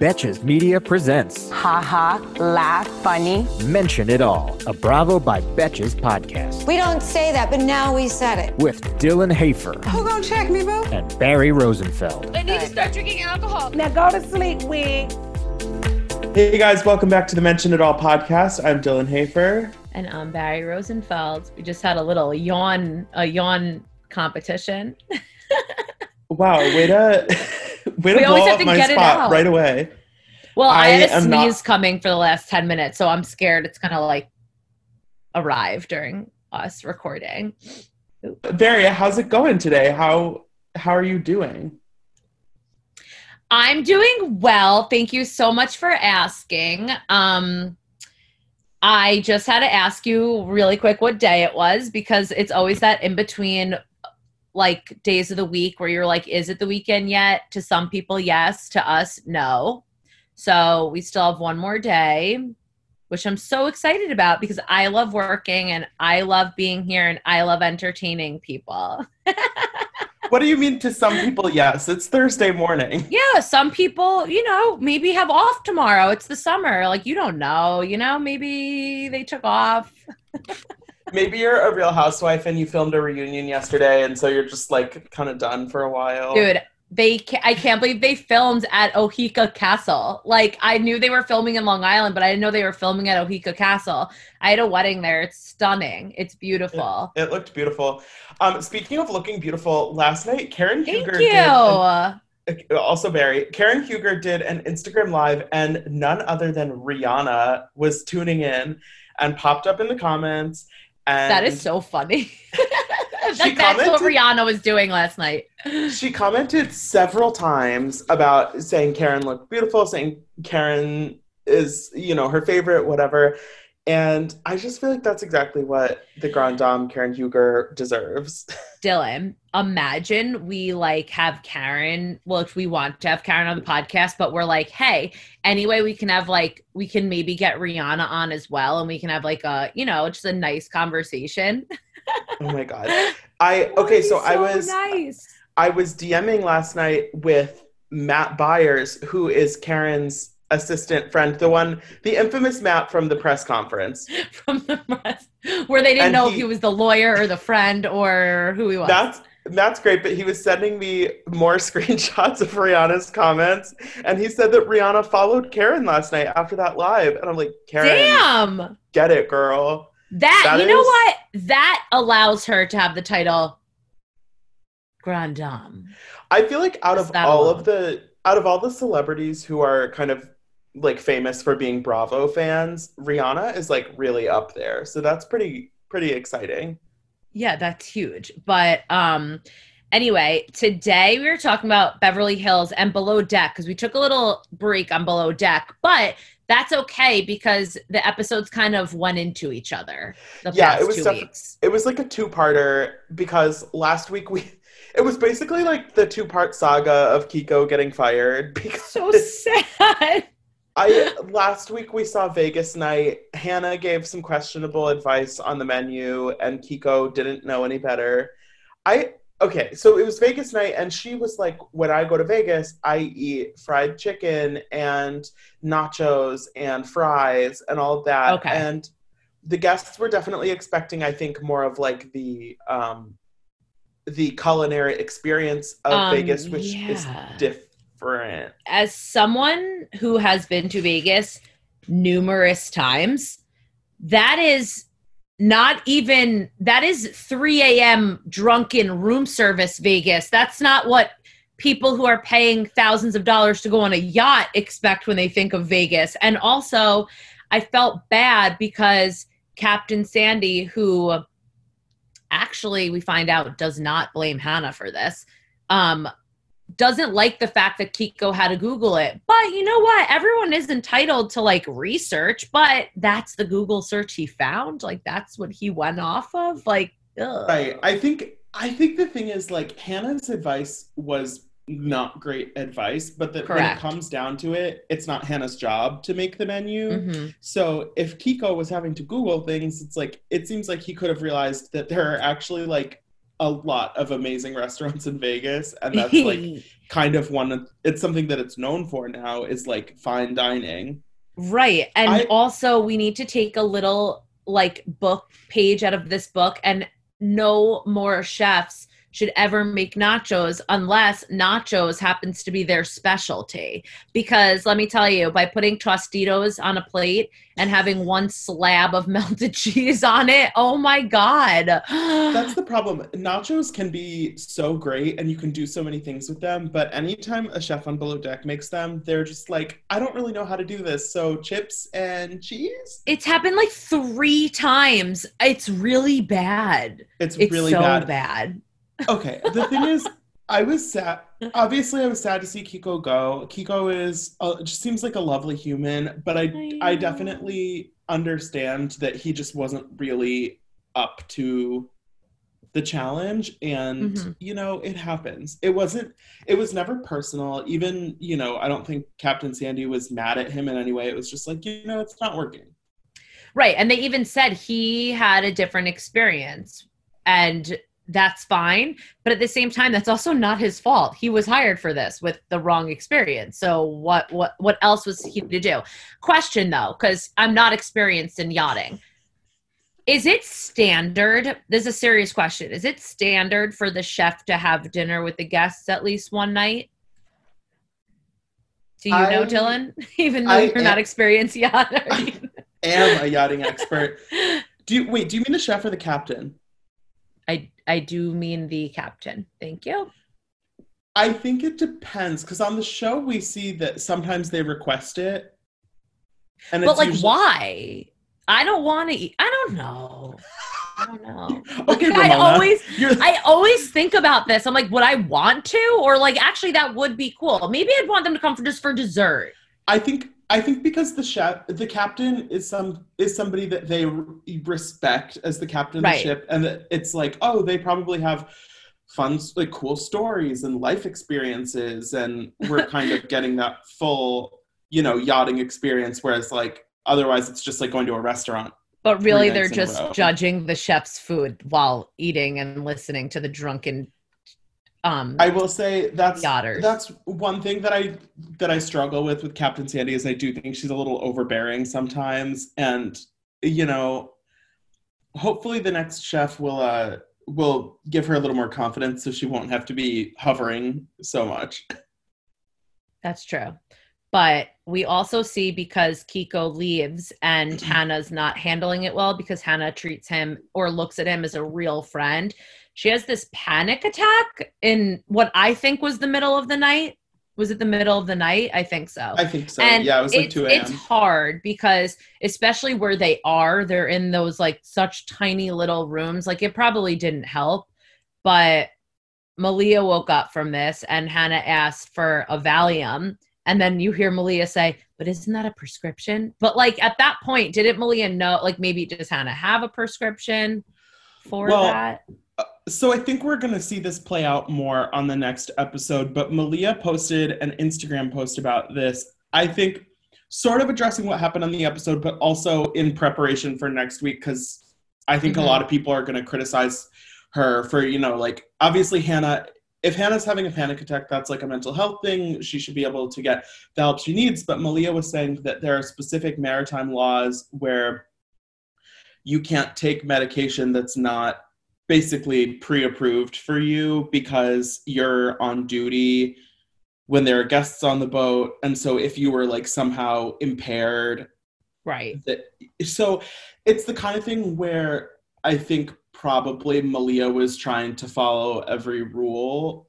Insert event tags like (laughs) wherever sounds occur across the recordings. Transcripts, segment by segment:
Betches Media presents Ha ha, laugh, funny. Mention It All, a Bravo by Betches podcast We don't say that, but now we said it. with Dylan Hafer Who gonna check me, boo? and Barry Rosenfeld. I need to start drinking alcohol. Now go to sleep, wig. Hey guys, welcome back to the Mention It All podcast. I'm Dylan Hafer. And I'm Barry Rosenfeld. We just had a little yawn, a yawn competition. (laughs) Wow, wait to way to We always blow have up to my get it spot out. right away. Well, I, I had a sneeze not- coming for the last 10 minutes, so I'm scared it's going to like arrive during us recording. Barry, how's it going today? How how are you doing? I'm doing well. Thank you so much for asking. Um, I just had to ask you really quick what day it was because it's always that in between like days of the week where you're like, is it the weekend yet? To some people, yes. To us, no. So we still have one more day, which I'm so excited about because I love working and I love being here and I love entertaining people. (laughs) What do you mean to some people? Yes, it's Thursday morning. Yeah, some people, you know, maybe have off tomorrow. It's the summer. Like, you don't know, you know, maybe they took off. (laughs) Maybe you're a real housewife and you filmed a reunion yesterday, and so you're just like kind of done for a while. Dude, they ca- I can't believe they filmed at Oheka Castle. Like, I knew they were filming in Long Island, but I didn't know they were filming at Oheka Castle. I had a wedding there. It's stunning. It's beautiful. It looked beautiful. Um, speaking of looking beautiful, last night Karen Thank Huger you. an- also Barry, Karen Huger did an Instagram live, and none other than Rihanna was tuning in and popped up in the comments. And that is so funny. (laughs) Like, that's what Rihanna was doing last night. she commented several times about saying Karen looked beautiful, saying Karen is, you know, her favorite, whatever. And I just feel like that's exactly what the Grand Dame Karen Huger deserves. (laughs) Dylan, imagine we like have Karen. Well, if we want to have Karen on the podcast, but we're like, hey, anyway, we can have like, we can maybe get Rihanna on as well, and we can have like a, you know, just a nice conversation. oh my god. (laughs) I okay, so, I was nice. I was DMing last night with Matt Byers, who is Karen's assistant friend, the one, the infamous Matt from the press conference. (laughs) from the press, where they didn't And know if he- he was the lawyer or the friend or who he was. That's Matt's great, but he was sending me more (laughs) screenshots of Rihanna's comments, and he said that Rihanna followed Karen last night after that live, and I'm like, Karen, Damn. get it, girl. That, That you know what? That allows her to have the title Grand Dame. I feel like out of all alone. of the out of all the celebrities who are kind of like famous for being Bravo fans, Rihanna is like really up there. So that's pretty pretty exciting. Yeah, that's huge. But um anyway, today we were talking about Beverly Hills and Below Deck because we took a little break on Below Deck, but that's okay because the episodes kind of went into each other the Yeah, it was two def- weeks. It was like a two-parter because last week we it was basically like the two-part saga of Kiko getting fired because So sad. I last week we saw Vegas night. Hannah gave some questionable advice on the menu, and Kiko didn't know any better. I okay, so it was Vegas night, and she was like, "When I go to Vegas, I eat fried chicken and nachos and fries and all of that." Okay. And the guests were definitely expecting, I think, more of like the um the culinary experience of Um, Vegas, which is yeah. Different. As someone who has been to Vegas numerous times, that is not even that is 3 a.m. drunken room service Vegas. That's not what people who are paying thousands of dollars to go on a yacht expect when they think of Vegas. And also, I felt bad because Captain Sandy, who actually we find out does not blame Hannah for this, um, doesn't like the fact that Kiko had to Google it. But you know what? Everyone is entitled to like research, but that's the Google search he found. Like that's what he went off of. Like, ugh. Right. I think I think the thing is like Hannah's advice was not great advice, but that when it comes down to it, it's not Hannah's job to make the menu. Mhm. So if Kiko was having to Google things, it's like it seems like he could have realized that there are actually like a lot of amazing (laughs) restaurants in Vegas, and that's like (laughs) kind of one. Of, it's something that it's known for now is like fine dining. Right. And I- also, we need to take a little like book page out of this book, and no more chefs should ever make nachos unless nachos happens to be their specialty. Because let me tell you, by putting Tostitos on a plate and having one slab of (laughs) melted cheese on it, oh my God. That's the problem. Nachos can be so great and you can do so many things with them, but anytime a chef on Below Deck makes them, they're just like, I don't really know how to do this. So chips and cheese? it's happened like three times. It's really bad. It's, It's really so bad. bad. Okay, the thing is, I was sad. Obviously, I was sad to see Kiko go. Kiko is uh, just seems like a lovely human, but I I I definitely understand that he just wasn't really up to the challenge and Mhm. you know it happens it wasn't it was never personal even you know i don't think captain sandy was mad at him in any way it was just like you know it's not working Right. And they even said he had a different experience. And that's fine. But at the same time, that's also not his fault. He was hired for this with the wrong experience. So what what what else was he to do? Question though, because I'm not experienced in yachting. Is it standard? This is a serious question. Is it standard for the chef to have dinner with the guests at least one night? Do you know, Dylan? (laughs) Even though I you're not experienced yachter. (laughs) I am a yachting expert (laughs) do you wait do you mean the chef or the captain I I do mean the captain. Thank you. I think it depends because on the show we see that sometimes they request it, and but like usually- why? I don't want to eat. I don't know. I don't know. (laughs) Okay, I Ramona, always you're- I always think about this. I'm like, would I want to? Or like actually that would be cool. Maybe I'd want them to come for just for dessert. I think I think because the chef, the captain is some is somebody that they respect as the captain of the ship, and it's like, oh, they probably have fun, like cool stories and life experiences, and we're (laughs) kind of getting that full, you know, yachting experience. Whereas like otherwise, it's just like going to a restaurant. But really they're nights in a just judging the chef's food while eating and listening to the drunken um I will say that's Yachters. that's one thing that I that I struggle with with Captain Sandy is I do think she's a little overbearing sometimes, and you know, hopefully the next chef will uh will give her a little more confidence so she won't have to be hovering so much. That's true. But we also see because Kiko leaves and (clears throat) Hannah's not handling it well because Hannah treats him or looks at him as a real friend. She has this panic attack in what I think was the middle of the night. Was it the middle of the night? I think so. I think so. and yeah, it was like it's, two it's a.m. hard because especially where they are, they're in those like such tiny little rooms. Like it probably didn't help, but Malia woke up from this and Hannah asked for a Valium. And then you hear Malia say, but isn't that a prescription? But like at that point, didn't Malia know, like maybe does Hannah have a prescription for Well, that? So I think we're going to see this play out more on the next episode, but Malia posted an Instagram post about this. I think sort of addressing what happened on the episode, but also in preparation for next week because I think Mhm. a lot of people are going to criticize her for, you know, like obviously Hannah if Hannah's having a panic attack, that's like a mental health thing. She should be able to get the help she needs. But Malia was saying that there are specific maritime laws where you can't take medication that's not basically pre-approved for you because you're on duty when there are guests on the boat and so if you were like somehow impaired Right. that so it's the kind of thing where i think probably malia was trying to follow every rule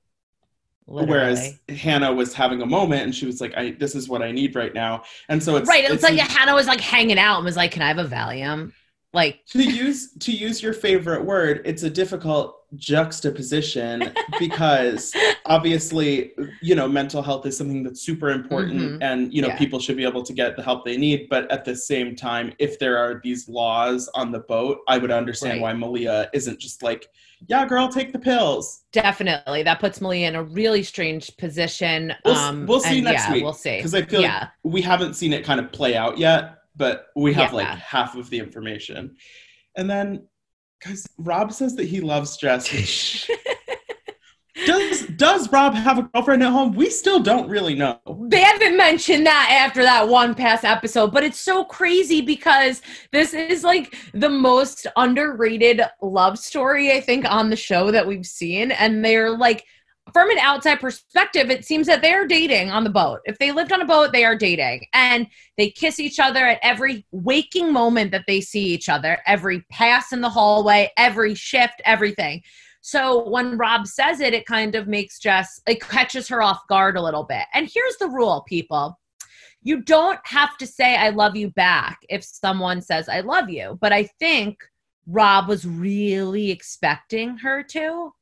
Literally. whereas hannah was having a moment and she was like i this is what i need right now and so it's right. It's, like a- Hannah was like hanging out and was like, Can I have a Valium? Like, to use to use your favorite word it's a difficult juxtaposition (laughs) because obviously, you know, mental health is something that's super important Mhm. and, you know, Yeah. people should be able to get the help they need. But at the same time, if there are these laws on the boat, I would understand Right. why Malia isn't just like, yeah, girl, take the pills. Definitely. That puts Malia in a really strange position. We'll, um, we'll see and next yeah, week. We'll see. Because I feel yeah. like we haven't seen it kind of play out yet, but we have like half of the information. And then, guys, Rob says that he loves Jess. (laughs) does does Rob have a girlfriend at home? We still don't really know. They haven't mentioned that after that one past episode, but it's so crazy because this is like the most underrated love story, I think, on the show that we've seen. And they're like, from an outside perspective, it seems that they're dating on the boat. If they lived on a boat, they are dating. And they kiss each other at every waking moment that they see each other, every pass in the hallway, every shift, everything. So when Rob says it, it kind of makes Jess, it catches her off guard a little bit. And here's the rule, people. You don't have to say, I love you back if someone says, I love you. But I think Rob was really expecting her to.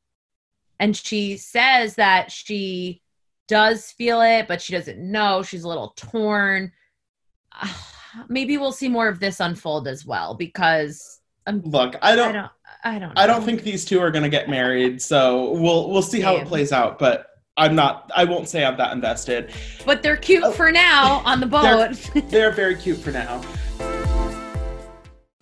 And she says that she does feel it, but she doesn't know. She's a little torn. (sighs) Maybe we'll see more of this unfold as well because um, Look, I I don't, I don't, I don't, I don't think these two are gonna get married. So we'll we'll see how it plays out. But I'm not. I won't say I'm that invested. But they're cute Oh. for now on the (laughs) They're- boat. They're very cute for now.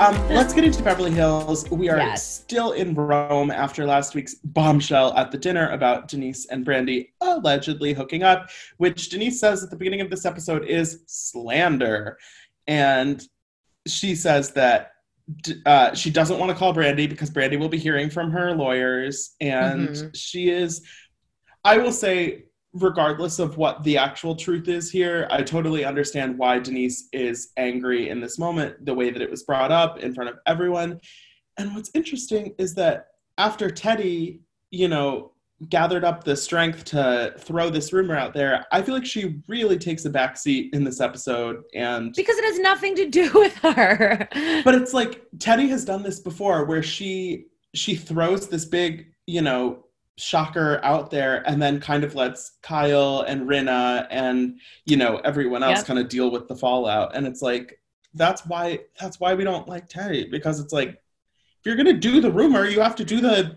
Um, let's get into Beverly Hills. We are Yes. still in Rome after last week's bombshell at the dinner about Denise and Brandi allegedly hooking up, which Denise says at the beginning of this episode is slander. And she says that uh, she doesn't want to call Brandi because Brandi will be hearing from her lawyers. And Mhm. she is, I will say, regardless of what the actual truth is here, I totally understand why Denise is angry in this moment, the way that it was brought up in front of everyone. And what's interesting is that after Teddi, you know, gathered up the strength to throw this rumor out there, I feel like she really takes a backseat in this episode. And because it has nothing to do with her. (laughs) but it's like Teddi has done this before where she she throws this big, you know, shocker out there and then kind of lets Kyle and Rinna and you know everyone else Yep. kind of deal with the fallout. And it's like that's why that's why we don't like Teddi because it's like if you're gonna do the rumor, you have to do the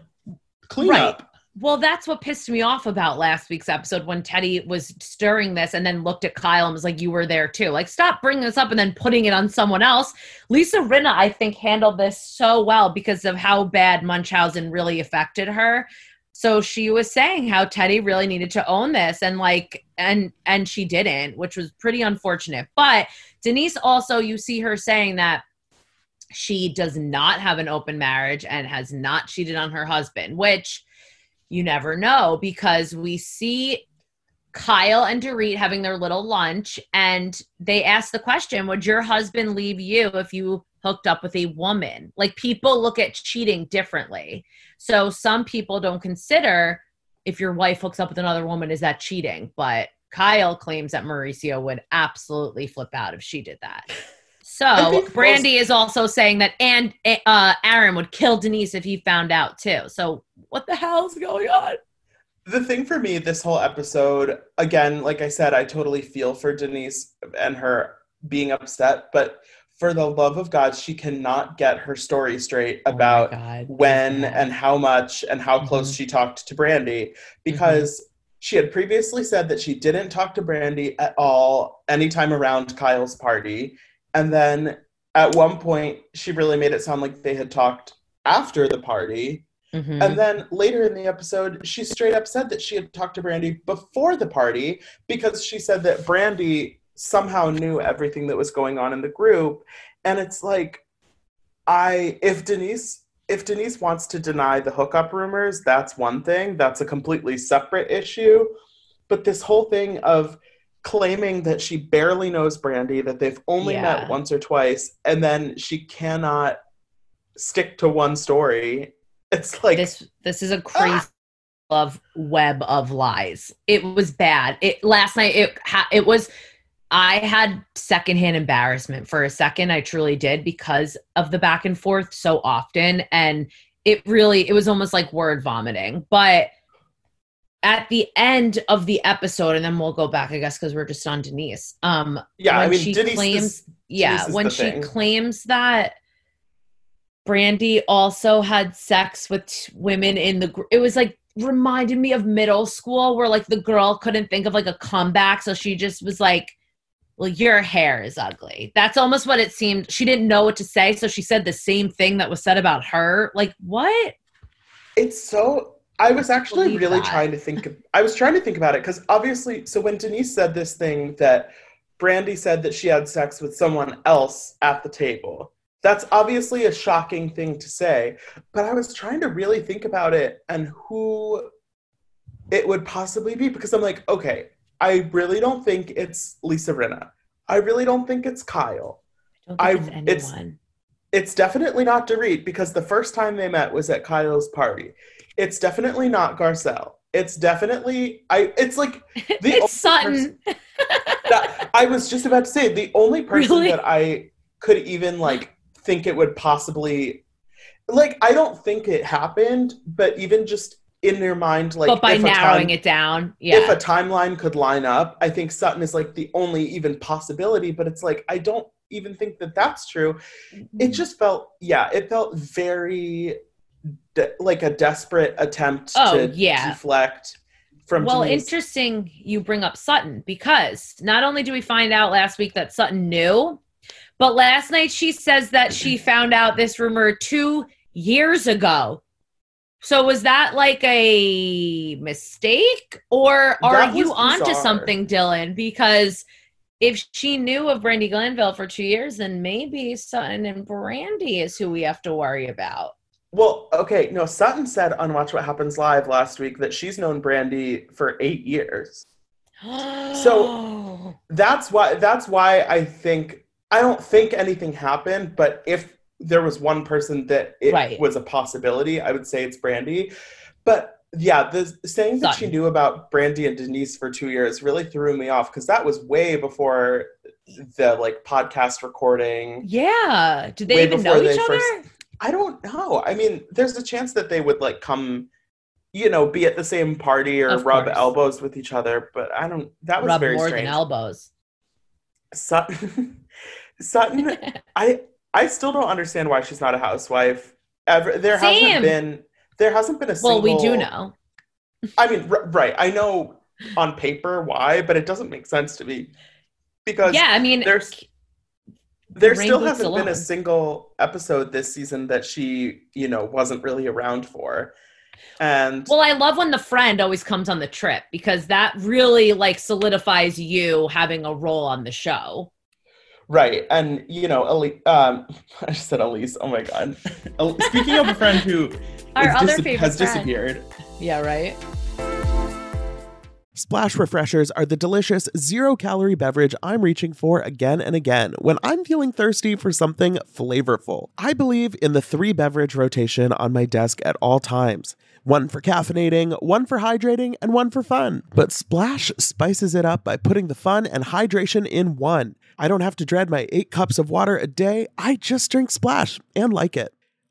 cleanup. Well, that's what pissed me off about last week's episode when Teddi was stirring this and then looked at Kyle and was like, You were there too. Like, stop bringing this up and then putting it on someone else. Lisa Rinna, I think, handled this so well because of how bad Munchausen really affected her. So she was saying how Teddi really needed to own this and like and and she didn't, which was pretty unfortunate. But Denise also you see her saying that she does not have an open marriage and has not cheated on her husband, which you never know because we see Kyle and Dorit having their little lunch and they ask the question Would your husband leave you if you hooked up with a woman? Like people look at cheating differently. So some people don't consider if your wife hooks up with another woman, is that cheating? But Kyle claims that Mauricio would absolutely flip out if she did that. (laughs) So Brandi is also saying that and uh, Aaron would kill Denise if he found out too. So what the hell's going on? the thing for me this whole episode again like i said i totally feel for denise and her being upset but for the love of god she cannot get her story straight Oh about God, when yeah. and how much and how close Mhm. she talked to brandi because she had previously said that she didn't talk to brandi at all anytime around kyle's party and then at one point she really made it sound like they had talked after the party Mhm. and then later in the episode, she straight up said that she had talked to Brandi before the party because she said that Brandi somehow knew everything that was going on in the group. And it's like, I if Denise if Denise wants to deny the hookup rumors, that's one thing. That's a completely separate issue. But this whole thing of claiming that she barely knows Brandi, that they've only Yeah. met once or twice, and then she cannot stick to one story. It's like this this is a crazy ah! of web of lies. It was bad. It last night it ha- it was I had secondhand embarrassment for a second. I truly did because of the back and forth so often and it really it was almost like word vomiting. But at the end of the episode and then we'll go back I guess cuz we're just on Denise. Um yeah, I mean she Denise claims is- yeah Denise when she thing. claims that brandi also had sex with women in the gr- it was like reminded me of middle school where like the girl couldn't think of like a comeback so she just was like well your hair is ugly that's almost what it seemed she didn't know what to say so she said the same thing that was said about her like what It's so. I was actually really that. trying to think. Of, I was trying to think about it because obviously, so when Denise said this thing that Brandi said that she had sex with someone else at the table, that's obviously a shocking thing to say. But I was trying to really think about it and who it would possibly be because I'm like, okay, I really don't think it's Lisa Rinna. I really don't think it's Kyle. i don't think I- it's it's- anyone It's definitely not Dorit because the first time they met was at Kyle's party. It's definitely not Garcelle. It's definitely I. It's like (laughs) the it's sutton that, I was just about to say the only person Really? that I could even like think it would possibly like I don't think it happened, but even just in their mind, like but by narrowing time- it down yeah if a timeline could line up, I think Sutton is like the only even possibility. But it's like I don't even think that that's true. It Mm. just felt, yeah, it felt very de- like a desperate attempt Oh, to yeah. deflect from. well Denise. interesting you bring up sutton because not only do we find out last week that sutton knew but last night she says that she (clears throat) found out this rumor two years ago so was that like a mistake or are That you onto bizarre. something dylan because if she knew of brandi glanville for two years then maybe sutton and brandi is who we have to worry about Well, okay, no, Sutton said on Watch What Happens Live last week that she's known Brandi for eight years. (gasps) So- That's why. That's why I think I don't think anything happened. But if there was one person that it Right. was a possibility, I would say it's Brandi. But yeah, the saying that she knew about Brandi and Denise for two years really threw me off because that was way before the like podcast recording. yeah did they even know each other first- I don't know. I mean, there's a chance that they would like come, you know, be at the same party or Of rub course. elbows with each other. But I don't. That was rub very more strange. than elbows (laughs) Sutton, Sutton, (laughs) I I still don't understand why she's not a housewife. Ever there Same. hasn't been there hasn't been a single. well we do know I mean, r- right? I know on paper why, but it doesn't make sense to me because yeah i mean there's there still hasn't been a single episode this season that she you know wasn't really around for, and well i love when the friend always comes on the trip because that really like solidifies you having a role on the show Right, and you know, Elise, um, (laughs) I just said Elise. Oh my god. Speaking of a friend who (laughs) Our other dis- favorite has friend. disappeared, yeah right Splash Refreshers are the delicious zero calorie beverage I'm reaching for again and again when I'm feeling thirsty for something flavorful. I believe in the three beverage rotation on my desk at all times one for caffeinating, one for hydrating, and one for fun. But Splash spices it up by putting the fun and hydration in one. I don't have to dread my eight cups of water a day, I just drink Splash and like it.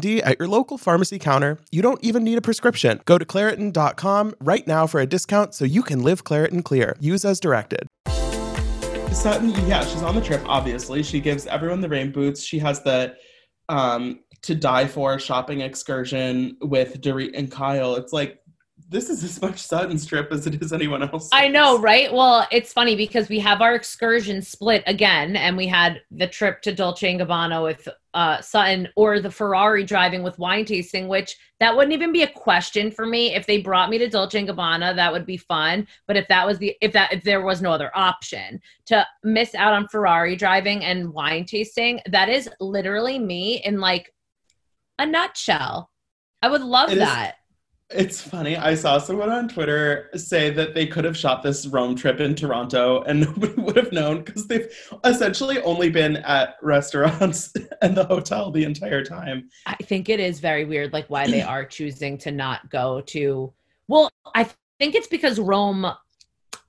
D at your local pharmacy counter. You don't even need a prescription. Go to Claritin.com right now for a discount so you can live Claritin Clear. Use as directed. Sutton, yeah, she's on the trip, obviously. She gives everyone the rain boots. She has the um to die for shopping excursion with Dorit and Kyle. It's like this is as much Sutton's trip as it is anyone else. I know, right? Well, it's funny because we have our excursion split again, and we had the trip to Dolce and Gabbana with uh, Sutton or the Ferrari driving with wine tasting, which that wouldn't even be a question for me. If they brought me to Dolce and Gabbana, that would be fun. But if that was the if that if there was no other option to miss out on Ferrari driving and wine tasting, that is literally me in like a nutshell. I would love It is- that. It's funny. I saw someone on Twitter say that they could have shot this Rome trip in Toronto and (laughs) nobody would have known because they've essentially only been at restaurants (laughs) and the hotel the entire time. I think it is very weird, like why they are choosing to not go to. Well, I think it's because Rome.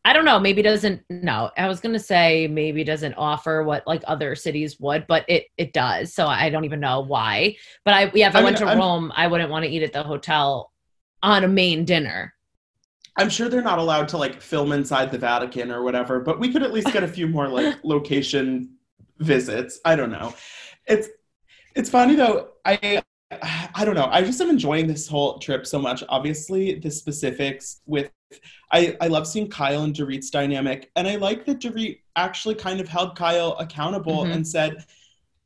I don't know. Maybe doesn't. No, I was gonna say maybe doesn't offer what like other cities would, but it it does. So I don't even know why. But I yeah, if I, I went mean, to I'm- Rome, I wouldn't want to eat at the hotel on a main dinner. I'm sure they're not allowed to like film inside the Vatican or whatever, but we could at least get a few more like (laughs) location visits. I don't know. It's it's funny though. I I don't know. I just am enjoying this whole trip so much. Obviously, the specifics with I I love seeing Kyle and Dorit's dynamic, and I like that Dorit actually kind of held Kyle accountable Mhm. and said,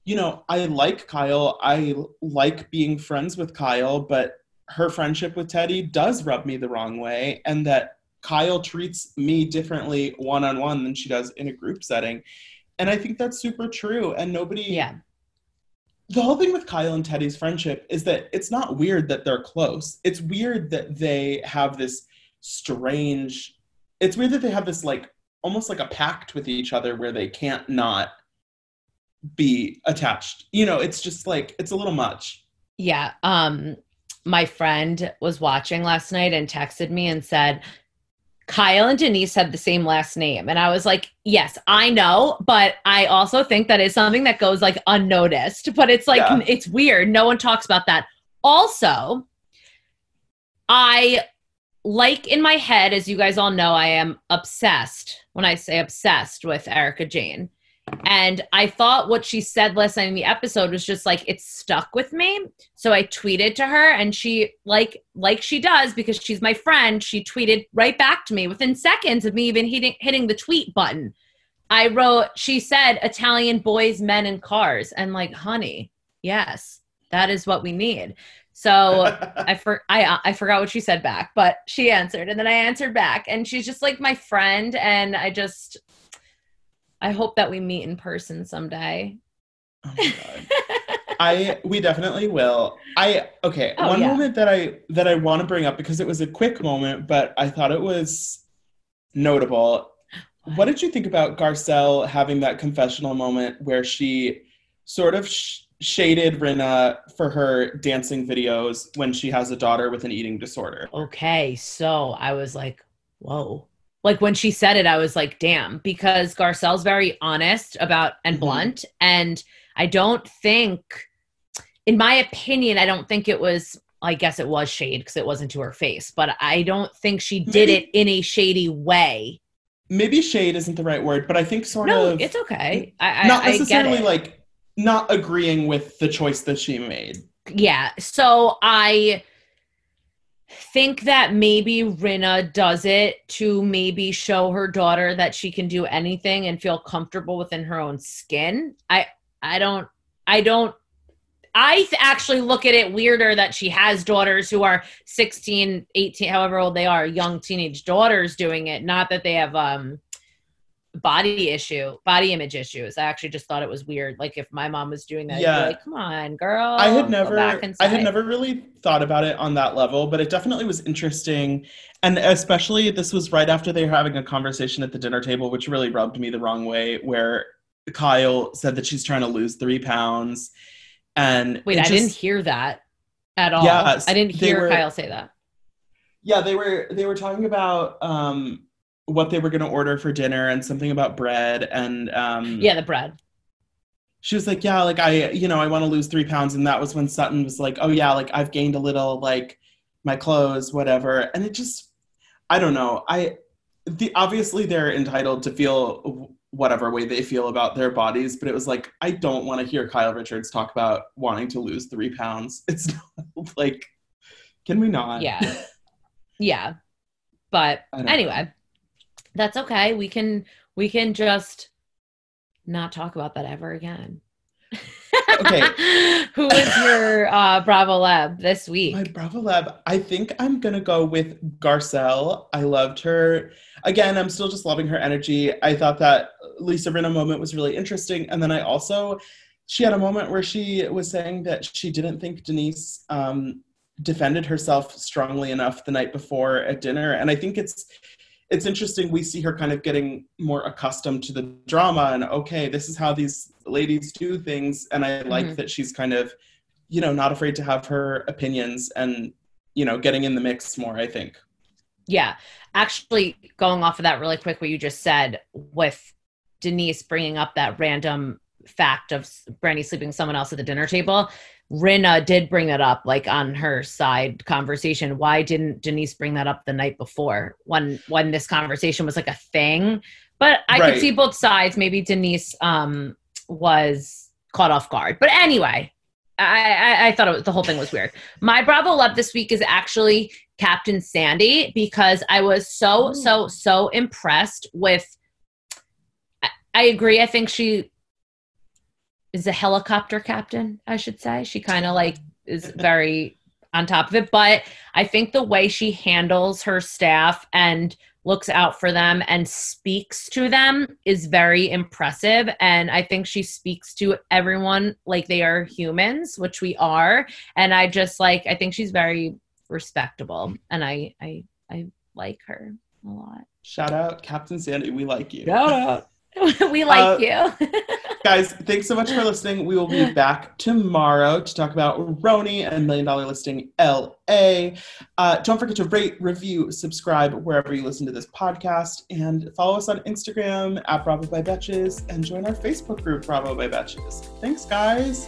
you know, I like Kyle. I like being friends with Kyle, but her friendship with Teddi does rub me the wrong way, and that Kyle treats me differently one on one than she does in a group setting. And I think that's super true. And nobody, Yeah. the whole thing with Kyle and Teddi's friendship is that it's not weird that they're close. It's weird that they have this strange, it's weird that they have this like almost like a pact with each other where they can't not be attached. You know, it's just like, it's a little much. Yeah. Um, my friend was watching last night and texted me and said, Kyle and Denise have the same last name. And I was like, yes, I know, but I also think that is something that goes like unnoticed. But it's like, Yeah. it's weird. No one talks about that. Also, I like in my head, as you guys all know, I am obsessed. When I say obsessed with Erika Jayne. And I thought what she said last night in the episode was just like it stuck with me. So I tweeted to her and she like like she does because she's my friend, she tweeted right back to me within seconds of me even hitting hitting the tweet button. I wrote she said Italian boys, men and cars and like honey, yes, that is what we need. So (laughs) I for I uh, I forgot what she said back, but she answered and then I answered back and she's just like my friend and I just I hope that we meet in person someday. Oh my god. (laughs) I we definitely will. I okay, Oh, one yeah. moment that I that I want to bring up because it was a quick moment, but I thought it was notable. What did you think about Garcelle having that confessional moment where she sort of sh- shaded Rinna for her dancing videos when she has a daughter with an eating disorder? Okay, so I was like, whoa. Like when she said it, I was like, damn, because Garcelle's very honest about and Mhm. blunt. And I don't think, in my opinion, I don't think it was, I guess it was shade because it wasn't to her face, but I don't think she did Maybe- it in a shady way. Maybe shade isn't the right word, but I think sort no, of it's okay. I, not I, I necessarily it. like not agreeing with the choice that she made. yeah so i think that maybe Rinna does it to maybe show her daughter that she can do anything and feel comfortable within her own skin. I i don't i don't i th- actually look at it weirder that she has daughters who are 16 18 however old they are young teenage daughters doing it not that they have um body issue body image issues i actually just thought it was weird like if my mom was doing that Yeah. like come on girl I had never I had never really thought about it on that level, but it definitely was interesting. And especially this was right after they were having a conversation at the dinner table, which really rubbed me the wrong way, where Kyle said that she's trying to lose three pounds. And Wait, it I didn't hear that at all. Yes, I didn't hear were- Kyle say that. Yeah, they were they were talking about um what they were gonna order for dinner and something about bread and um Yeah, the bread. she was like, yeah, like I, you know, I want to lose three pounds. And that was when Sutton was like, oh yeah, like I've gained a little, like my clothes, whatever. And it just, I don't know. I, the obviously they're entitled to feel whatever way they feel about their bodies, but it was like I don't want to hear Kyle Richards talk about wanting to lose three pounds. (laughs) It's not, like, can we not? Yeah. (laughs) Yeah. But anyway, know. That's okay. We can we can just not talk about that ever again. Okay. (laughs) Who is your uh Bravo Love this week? My Bravo Love, I think I'm gonna go with Garcelle. I loved her. Again, I'm still just loving her energy. I thought that Lisa Rinna moment was really interesting. And then I also, she had a moment where she was saying that she didn't think Denise um, defended herself strongly enough the night before at dinner. And I think it's, it's interesting. We see her kind of getting more accustomed to the drama and okay, this is how these ladies do things. And I like Mhm. that she's kind of, you know, not afraid to have her opinions and, you know, getting in the mix more, I think. Yeah. Actually, going off of that really quick, what you just said with Denise bringing up that random fact of Brandi sleeping with someone else at the dinner table, Rinna did bring it up, like on her side conversation. Why didn't Denise bring that up the night before when when this conversation was like a thing? But I Right. could see both sides. Maybe Denise um, was caught off guard. But anyway, I, I, I thought it was, the whole thing was weird. My Bravo love this week is actually Captain Sandy because I was so, so, so impressed with. I, I agree. I think she is a helicopter captain, I should say. She kind of like is very on top of it. But I think the way she handles her staff and looks out for them and speaks to them is very impressive. And I think she speaks to everyone like they are humans, which we are. And I just like, I think she's very respectable. And I, I, I like her a lot. Shout out Captain Sandy. We like you. Shout out. (laughs) we like Uh, you. (laughs) Guys, thanks so much for listening. We will be back tomorrow to talk about Roni and Million Dollar Listing LA. Uh, don't forget to rate, review, subscribe wherever you listen to this podcast, and follow us on Instagram at Bravo by Betches and join our Facebook group, Bravo by Betches. Thanks, guys.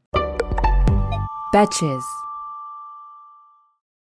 Betches.